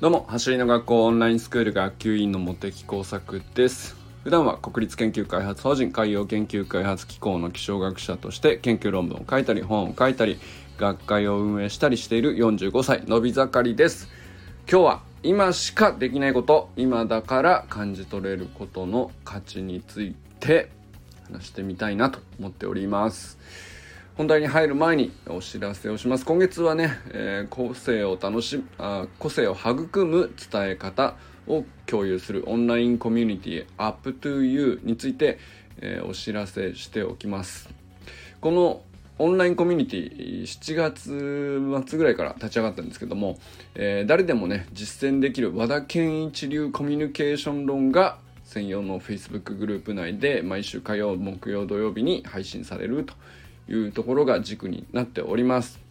どうも走りの学校オンラインスクール学級委員の茂木工作です。普段は国立研究開発法人海洋研究開発機構の気象学者として研究論文を書いたり本を書いたり学会を運営したりしている45歳のび盛りです。今日は今しかできないこと今だから感じ取れることの価値について話してみたいなと思っております。本題に入る前にお知らせをします。今月はね、えー、個性を楽しあ個性を育む伝え方を共有するオンラインコミュニティ UpToYou について、えー、お知らせしておきます。このオンラインコミュニティ7月末ぐらいから立ち上がったんですけども、えー、誰でもね実践できる和田健一流コミュニケーション論が専用の Facebook グループ内で毎週火曜木曜土曜日に配信されると。いうところが軸になっております。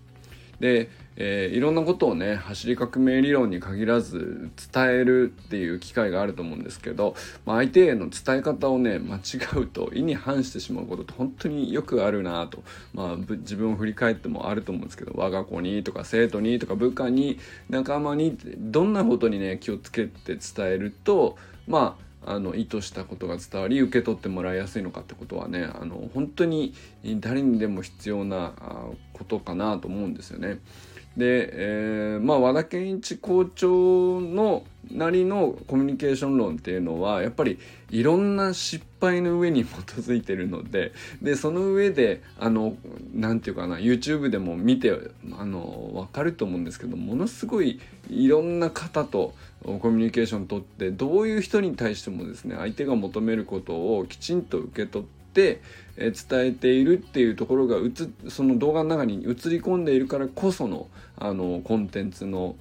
で、えー、いろんなことをね走り革命理論に限らず伝えるっていう機会があると思うんですけど、まあ、相手への伝え方をね間違うと意に反してしまうことって本当によくあるなと、まあ、自分を振り返ってもあると思うんですけど我が子にとか生徒にとか部下に仲間にどんなことにね気をつけて伝えるとまああの意図したことが伝わり受け取ってもらいやすいのかってことはねあの本当に誰にでも必要なことかなと思うんですよね。で、えー、まあ和田健一校長のなりのコミュニケーション論っていうのはやっぱりいろんな失敗の上に基づいてるので でその上であの何て言うかな YouTube でも見てあの分かると思うんですけどものすごいいろんな方とコミュニケーション取ってどういう人に対してもですね相手が求めることをきちんと受け取ってて、え伝えているっていうところがうつその動画の中に映り込んでいるからこそのあのコンテンツの、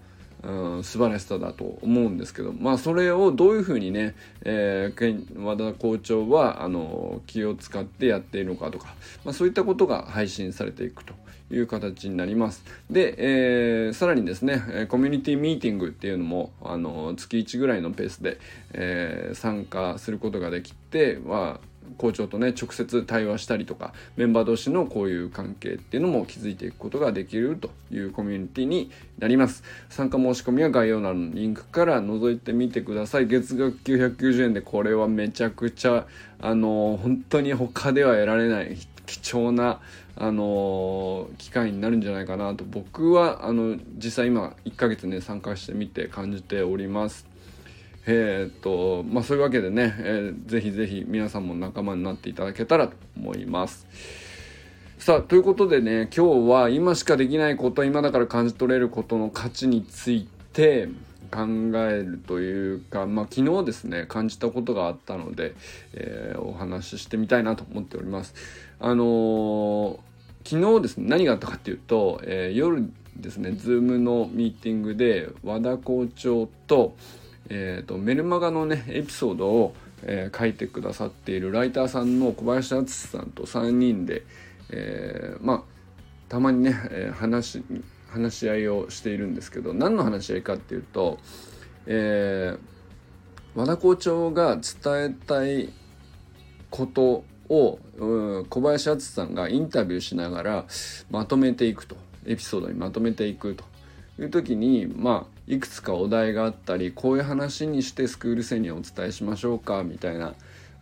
うん、素晴らしさだと思うんですけどまあそれをどういうふうにね、えー、和田校長はあの気を使ってやっているのかとか、まあ、そういったことが配信されていくと。いう形になります。で、えー、さらにですね、コミュニティミーティングっていうのも、あの、月1ぐらいのペースで、えー、参加することができて、は、校長とね直接対話したりとかメンバー同士のこういう関係っていうのも築いていくことができるというコミュニティになります。参加申し込みは概要欄のリンクから覗いてみてください。月額990円でこれはめちゃくちゃあの本当に他では得られない貴重なあの機会になるんじゃないかなと。僕はあの実際今1ヶ月ね参加してみて感じております。えー、っとまあそういうわけでね、えー、ぜひぜひ皆さんも仲間になっていただけたらと思います。さあということでね今日は今しかできないこと今だから感じ取れることの価値について考えるというか、まあ、昨日ですね感じたことがあったので、えー、お話ししてみたいなと思っております。あのー、昨日ですね何があったかっていうと、えー、夜ですね Zoom のミーティングで和田校長とえーと、メルマガのねエピソードを、えー、書いてくださっているライターさんの小林敦さんと3人で、えー、まあたまにね、えー、話話し合いをしているんですけど何の話し合いかっていうと、えー、和田校長が伝えたいことを、うん、小林敦さんがインタビューしながらまとめていくとエピソードにまとめていくという時にまあいくつかお題があったりこういう話にしてスクール生にお伝えしましょうかみたいな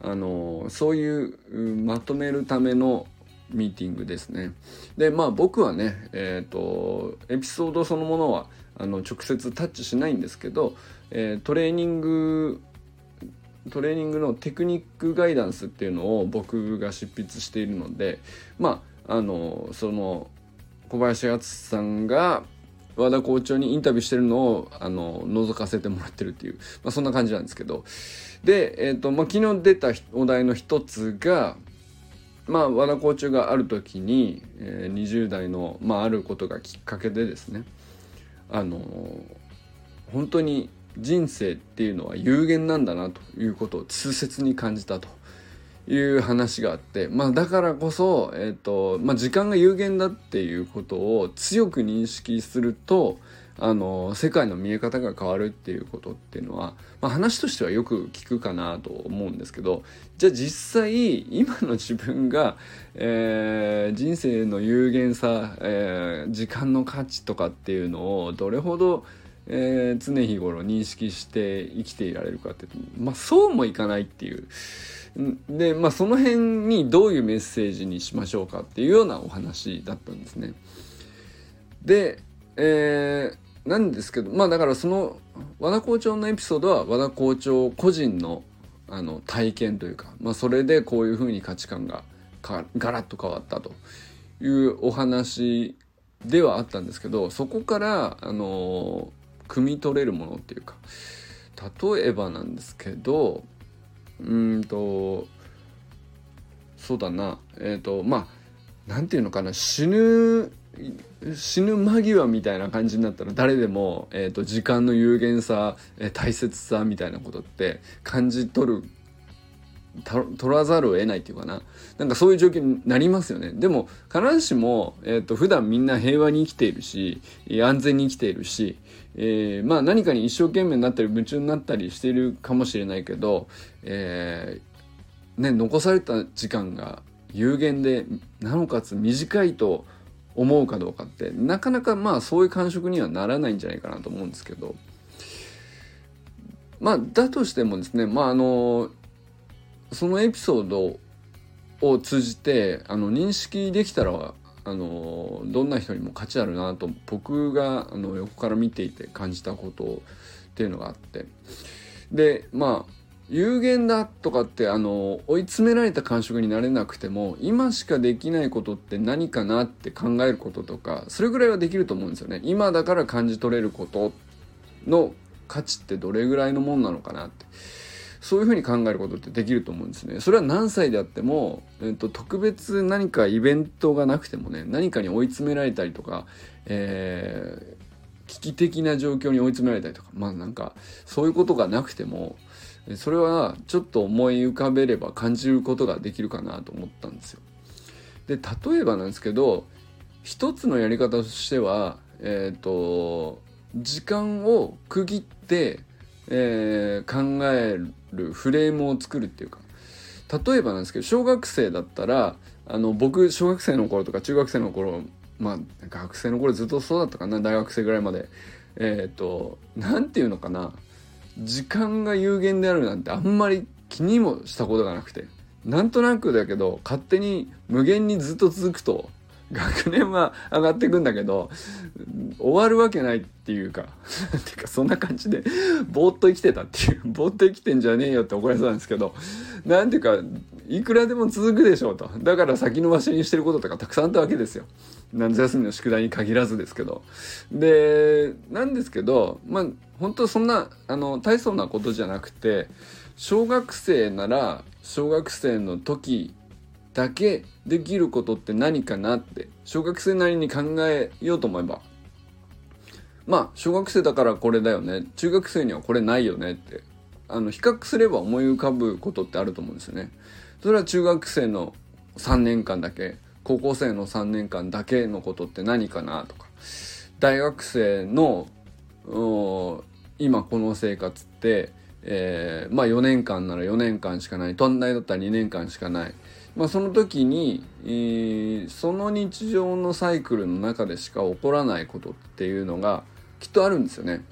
あのそういうまとめるためのミーティングですね。でまあ僕はねえっ、ー、とエピソードそのものはあの直接タッチしないんですけど、えー、トレーニングトレーニングのテクニックガイダンスっていうのを僕が執筆しているのでまああのその小林敦さんが和田校長にインタビューしてるのをあの覗かせてもらってるっていう、まあ、そんな感じなんですけどで、えーとまあ、昨日出たお題の一つが、まあ、和田校長がある時に、えー、20代の、まあ、あることがきっかけでですねあの本当に人生っていうのは有限なんだなということを痛切に感じたと。いう話があって、まあ、だからこそ、えーとまあ、時間が有限だっていうことを強く認識するとあの世界の見え方が変わるっていうことっていうのは、まあ、話としてはよく聞くかなと思うんですけどじゃあ実際今の自分が、えー、人生の有限さ、えー、時間の価値とかっていうのをどれほどえー、常日頃認識して生きていられるかってまあそうもいかないっていうでまあその辺にどういうメッセージにしましょうかっていうようなお話だったんですね。で、えー、なんですけどまあだからその和田校長のエピソードは和田校長個人のあの体験というか、まあ、それでこういうふうに価値観がガラッと変わったというお話ではあったんですけどそこからあの汲み取れるものっていうか例えばなんですけどうんとそうだな。えっ、ー、とまあ何て言うのかな。死ぬ死ぬ間際みたいな感じになったら誰でも、えーと、時間の有限さ、えー、大切さみたいなことって感じ取る取らざるを得ないっていうかな。なんかそういう状況になりますよね。でも必ずしも、えーと、普段みんな平和に生きているし安全に生きているし、えー、まあ何かに一生懸命になったり夢中になったりしているかもしれないけど、えー、ね、残された時間が有限でなおかつ短いと思うかどうかってなかなかまあそういう感触にはならないんじゃないかなと思うんですけど。まあだとしてもですねまああのそのエピソードを通じてあの認識できたらあのどんな人にも価値あるなと僕があの横から見ていて感じたことっていうのがあって。でまあ有限だとかってあの追い詰められた感触になれなくても今しかできないことって何かなって考えることとかそれぐらいはできると思うんですよね。今だから感じ取れることの価値ってどれぐらいのもんなのかなって。そういうふうに考えることってできると思うんですねそれは何歳であっても、えっと、特別何かイベントがなくてもね何かに追い詰められたりとか、えー、危機的な状況に追い詰められたりとかまあなんかそういうことがなくてもそれはちょっと思い浮かべれば感じることができるかなと思ったんですよ。で例えばなんですけど一つのやり方としてはえっ、ー、と時間を区切って、えー、考えるフレームを作るっていうか例えばなんですけど小学生だったらあの僕小学生の頃とか中学生の頃まあ学生の頃ずっとそうだったかな大学生ぐらいまで。えっ、ー、と何て言うのかな時間が有限であるなんてあんまり気にもしたことがなくて。なんとなくだけど勝手に無限にずっと続くと学年は上がっていくんだけど終わるわけないっていうかてかそんな感じでぼーっと生きてたっていうぼーっと生きてんじゃねえよって怒られそうなんですけどなんていうかいくらでも続くでしょうと。だから先延ばしにしてることとかたくさんあったわけですよ。夏休みの宿題に限らずですけど。でなんですけどまあ本当そんなあの大層なことじゃなくて小学生なら小学生の時だけできることって何かなって小学生なりに考えようと思えば。まあ小学生だからこれだよね。中学生にはこれないよねって。あの比較すれば思い浮かぶことってあると思うんですよね。それは中学生の3年間だけ高校生の3年間だけのことって何かなとか。大学生の今この生活って、えー、まあ4年間なら4年間しかない。短大だったら2年間しかない、まあ、その時に、えー、その日常のサイクルの中でしか起こらないことっていうのがきっとあるんですよね。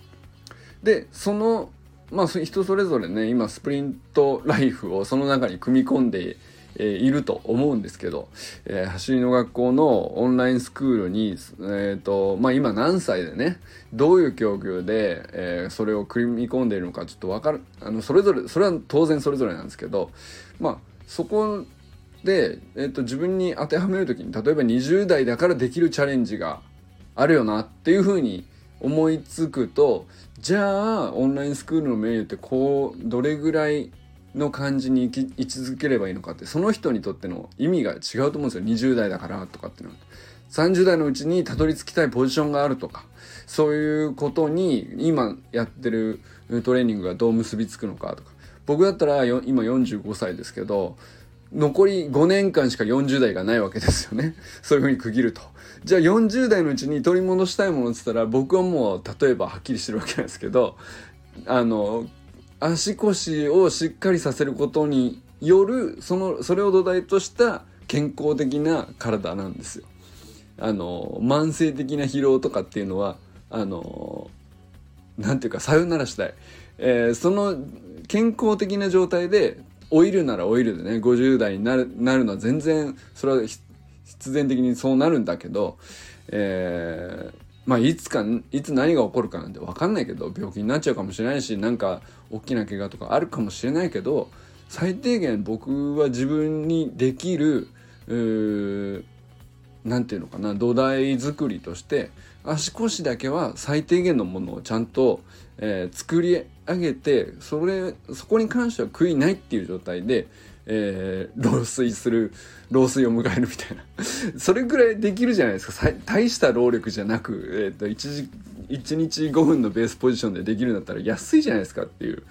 でそのまあ人それぞれね今スプリントライフをその中に組み込んでいると思うんですけど、えー、走りの学校のオンラインスクールに、えーとまあ、今何歳でねどういう境遇で、えー、それを組み込んでいるのかちょっと分かるあのそれぞれそれは当然それぞれなんですけどまあそこで、えーと、自分に当てはめる時に例えば20代だからできるチャレンジがあるよなっていうふうに思いつくとじゃあオンラインスクールのメニューってこうどれぐらいの感じに生き位置づければいいのかってその人にとっての意味が違うと思うんですよ20代だからとかっていうのは。30代のうちにたどり着きたいポジションがあるとかそういうことに今やってるトレーニングがどう結びつくのかとか僕だったら今45歳ですけど残り5年間しか40代がないわけですよね。そういうふうに区切ると。じゃあ40代のうちに取り戻したいものっつったら僕はもう例えばはっきりしてるわけなんですけどあの足腰をしっかりさせることによるそのそれを土台とした健康的な体なんですよ。あの慢性的な疲労とかっていうのはあの何ていうかさよならしたい、えー、その健康的な状態で老いるなら老いるでね50代になるなるのは全然それは必然的にそうなるんだけど、えー、まあいつかいつ何が起こるかなんて分かんないけど病気になっちゃうかもしれないしなんか大きな怪我とかあるかもしれないけど最低限僕は自分にできる何て言うのかな土台作りとして足腰だけは最低限のものをちゃんと、えー、作り上げてそれそこに関しては悔いないっていう状態で、えー、老衰する老衰を迎えるみたいな それぐらいできるじゃないですか大した労力じゃなく、えーと、と 1, 時1日5分のベースポジションでできるんだったら安いじゃないですかっていう。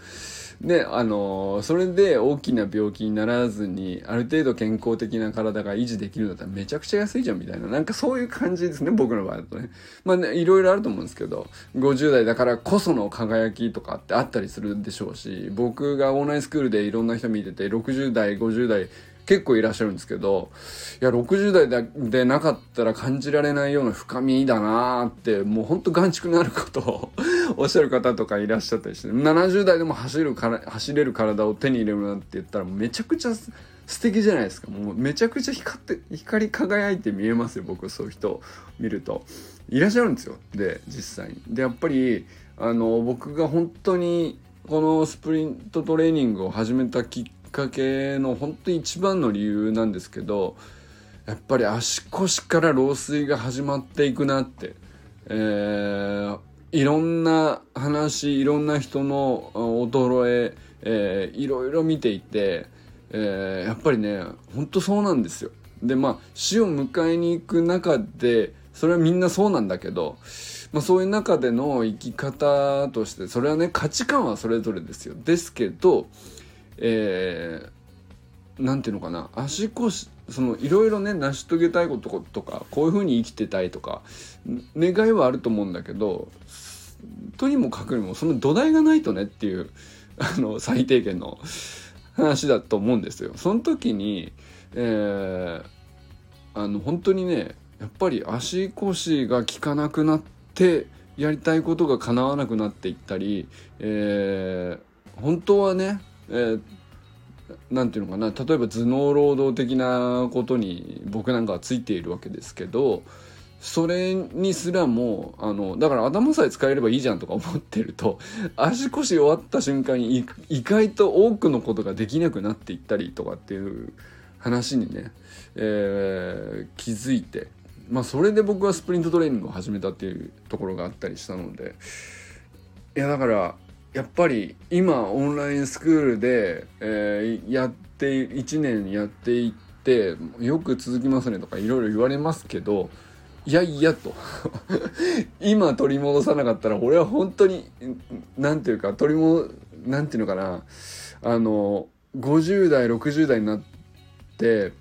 であのそれで大きな病気にならずにある程度健康的な体が維持できるんだったらめちゃくちゃ安いじゃんみたいな。なんかそういう感じですね僕の場合だとね。まあねいろいろあると思うんですけど50代だからこその輝きとかってあったりするでしょうし僕がオンラインスクールでいろんな人見てて60代50代結構いらっしゃるんですけどいや60代でなかったら感じられないような深みだなーってもうほんと眼畜のあることを おっしゃる方とかいらっしゃったりして70代でも走るから走れる体を手に入れるなんて言ったらめちゃくちゃ素敵じゃないですか。もうめちゃくちゃ光って光り輝いて見えますよ僕そういう人を見ると。いらっしゃるんですよ。で実際に。でやっぱりあの僕が本当にこのスプリントトレーニングを始めたきっかけの本当に一番の理由なんですけどやっぱり足腰から老衰が始まっていくなって、えー、いろんな話いろんな人の衰ええー、いろいろ見ていて、えー、やっぱりねほんとそうなんですよ。でまあ死を迎えに行く中でそれはみんなそうなんだけど、まあ、そういう中での生き方としてそれはね価値観はそれぞれですよ。ですけどえー、なんていうのかな足腰そのいろいろね成し遂げたいこととかこういうふうに生きてたいとか願いはあると思うんだけどとにもかくにもその土台がないとねっていうあの最低限の話だと思うんですよ。その時に、えー、あの本当にねやっぱり足腰が効かなくなってやりたいことが叶わなくなっていったり、えー、本当はねえー、なんていうのかな例えば頭脳労働的なことに僕なんかはついているわけですけどそれにすらもあのだから頭さえ使えればいいじゃんとか思ってると 足腰弱った瞬間に意外と多くのことができなくなっていったりとかっていう話にね、えー、気づいてまあそれで僕はスプリントトレーニングを始めたっていうところがあったりしたのでいやだからやっぱり今オンラインスクールで、えー、やって1年やっていってよく続きますねとかいろいろ言われますけどいやいやと。今取り戻さなかったら俺は本当に何て言うか取り戻何て言うのかな。あの50代60代になって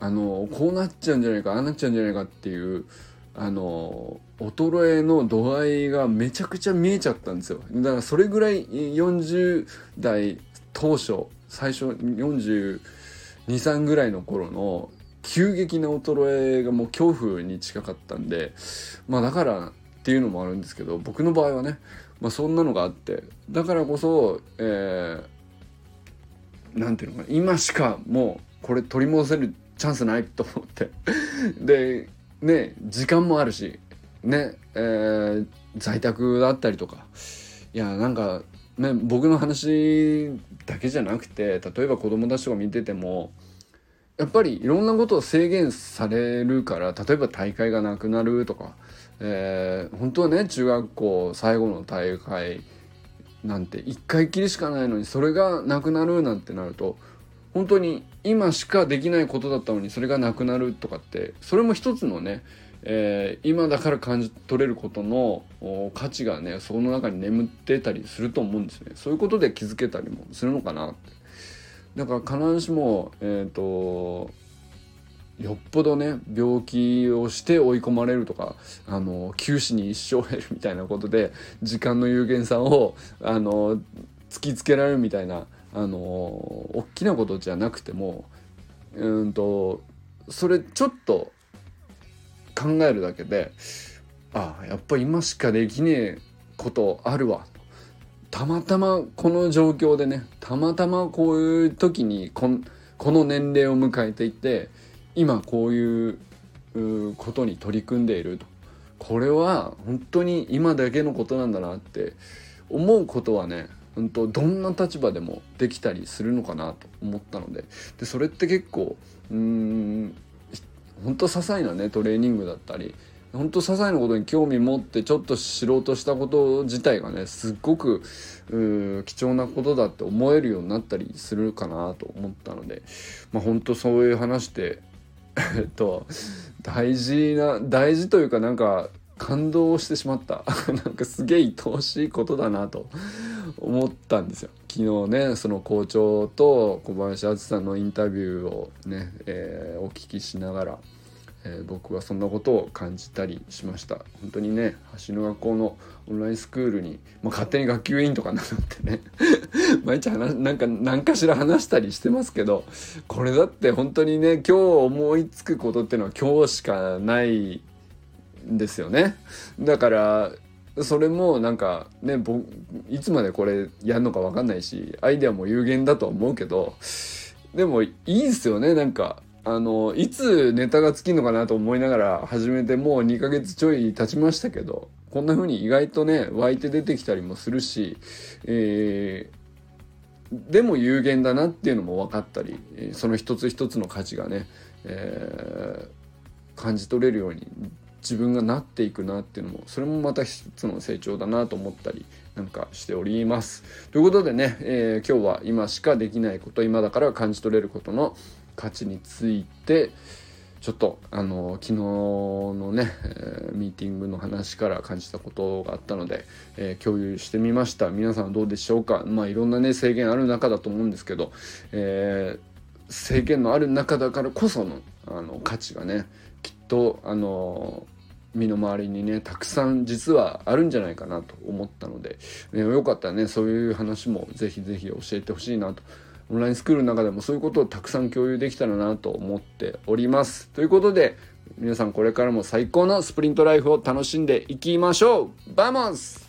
あのこうなっちゃうんじゃないかああなっちゃうんじゃないかっていうあの衰えの度合いがめちゃくちゃ見えちゃったんですよ。だからそれぐらい40代当初最初423ぐらいの頃の急激な衰えがもう恐怖に近かったんでまあだからっていうのもあるんですけど僕の場合はね、まあ、そんなのがあってだからこそえー、ていうのかな今しかもうこれ取り戻せるチャンスないと思って。でね時間もあるしねえー、在宅だったりとか。いやなんかね僕の話だけじゃなくて例えば子供たちとか見ててもやっぱりいろんなことを制限されるから例えば大会がなくなるとか、えー、本当はね中学校最後の大会なんて1回きりしかないのにそれがなくなるなんてなると本当に今しかできないことだったのにそれがなくなるとかってそれも一つのね、えー、今だから感じ取れることの価値がねその中に眠ってたりすると思うんですね。そういうことで気づけたりもするのかなって。だから必ずしもえっ、ー、とよっぽどね病気をして追い込まれるとかあの九死に一生を得るみたいなことで時間の有限さをあの突きつけられるみたいなあの大きなことじゃなくてもうんとそれちょっと考えるだけでああやっぱ今しかできねえことあるわ。たまたまこの状況でねたまたまこういう時にこの年齢を迎えていて今こういうことに取り組んでいると。これは本当に今だけのことなんだなって思うことはね本当どんな立場でもできたりするのかなと思ったので。でそれって結構うん本当些細なねトレーニングだったり本当些細なことに興味持ってちょっと知ろうとしたこと自体がねすっごく貴重なことだって思えるようになったりするかなと思ったので。まあ本当そういう話でえっと大事な大事というかなんか感動してしまった。なんかすげえ愛おしいことだなと思ったんですよ。昨日ねその校長と小林敦さんのインタビューをね、えー、お聞きしながらえー、僕はそんなことを感じたりしました。本当にね橋の学校のオンラインスクールに、まあ、勝手に学級委員とかなってね 毎日話なんか何かしら話したりしてますけどこれだって本当にね今日思いつくことっていうのは今日しかないですよね。だからそれもなんかね僕いつまでこれやるのか分かんないしアイデアも有限だとは思うけどでもいいですよねなんかあのいつネタが尽きるのかなと思いながら始めてもう2ヶ月ちょい経ちましたけどこんな風に意外とね湧いて出てきたりもするし、えー、でも有限だなっていうのも分かったりその一つ一つの価値がね、えー、感じ取れるように自分がなっていくなっていうのもそれもまた一つの成長だなと思ったりなんかしております。ということでね、えー、今日は今しかできないこと今だから感じ取れることの価値についてちょっとあの昨日のね、えー、ミーティングの話から感じたことがあったので、えー、共有してみました皆さんどうでしょうかまあいろんなね制限ある中だと思うんですけど、えー、制限のある中だからこそのあの価値がねきっとあの身の回りにねたくさん実はあるんじゃないかなと思ったので、ね、よかったらねそういう話もぜひぜひ教えてほしいなとオンラインスクールの中でもそういうことをたくさん共有できたらなと思っております。ということで皆さんこれからも最高のスプリントライフを楽しんでいきましょうバモス